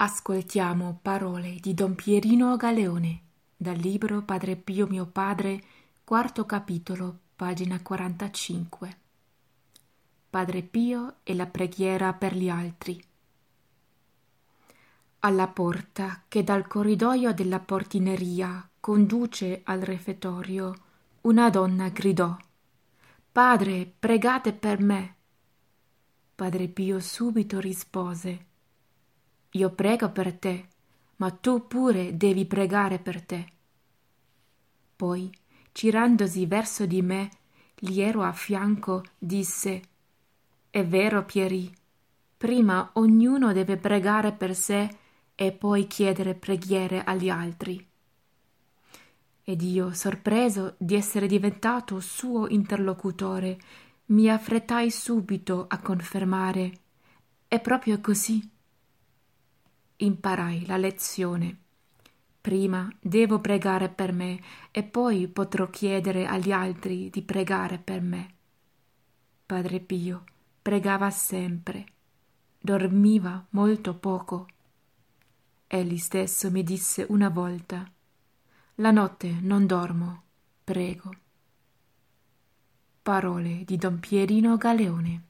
Ascoltiamo parole di Don Pierino Galeone dal libro Padre Pio mio padre, quarto capitolo, pagina 45. Padre Pio e la preghiera per gli altri. Alla porta che dal corridoio della portineria conduce al refettorio, una donna gridò Padre, pregate per me. Padre Pio subito rispose io prego per te, ma tu pure devi pregare per te. Poi, girandosi verso di me, gli ero a fianco, disse È vero, Pieri, prima ognuno deve pregare per sé e poi chiedere preghiere agli altri. Ed io, sorpreso di essere diventato suo interlocutore, mi affrettai subito a confermare È proprio così imparai la lezione. Prima devo pregare per me e poi potrò chiedere agli altri di pregare per me. Padre Pio pregava sempre, dormiva molto poco. Egli stesso mi disse una volta La notte non dormo, prego. Parole di Don Pierino Galeone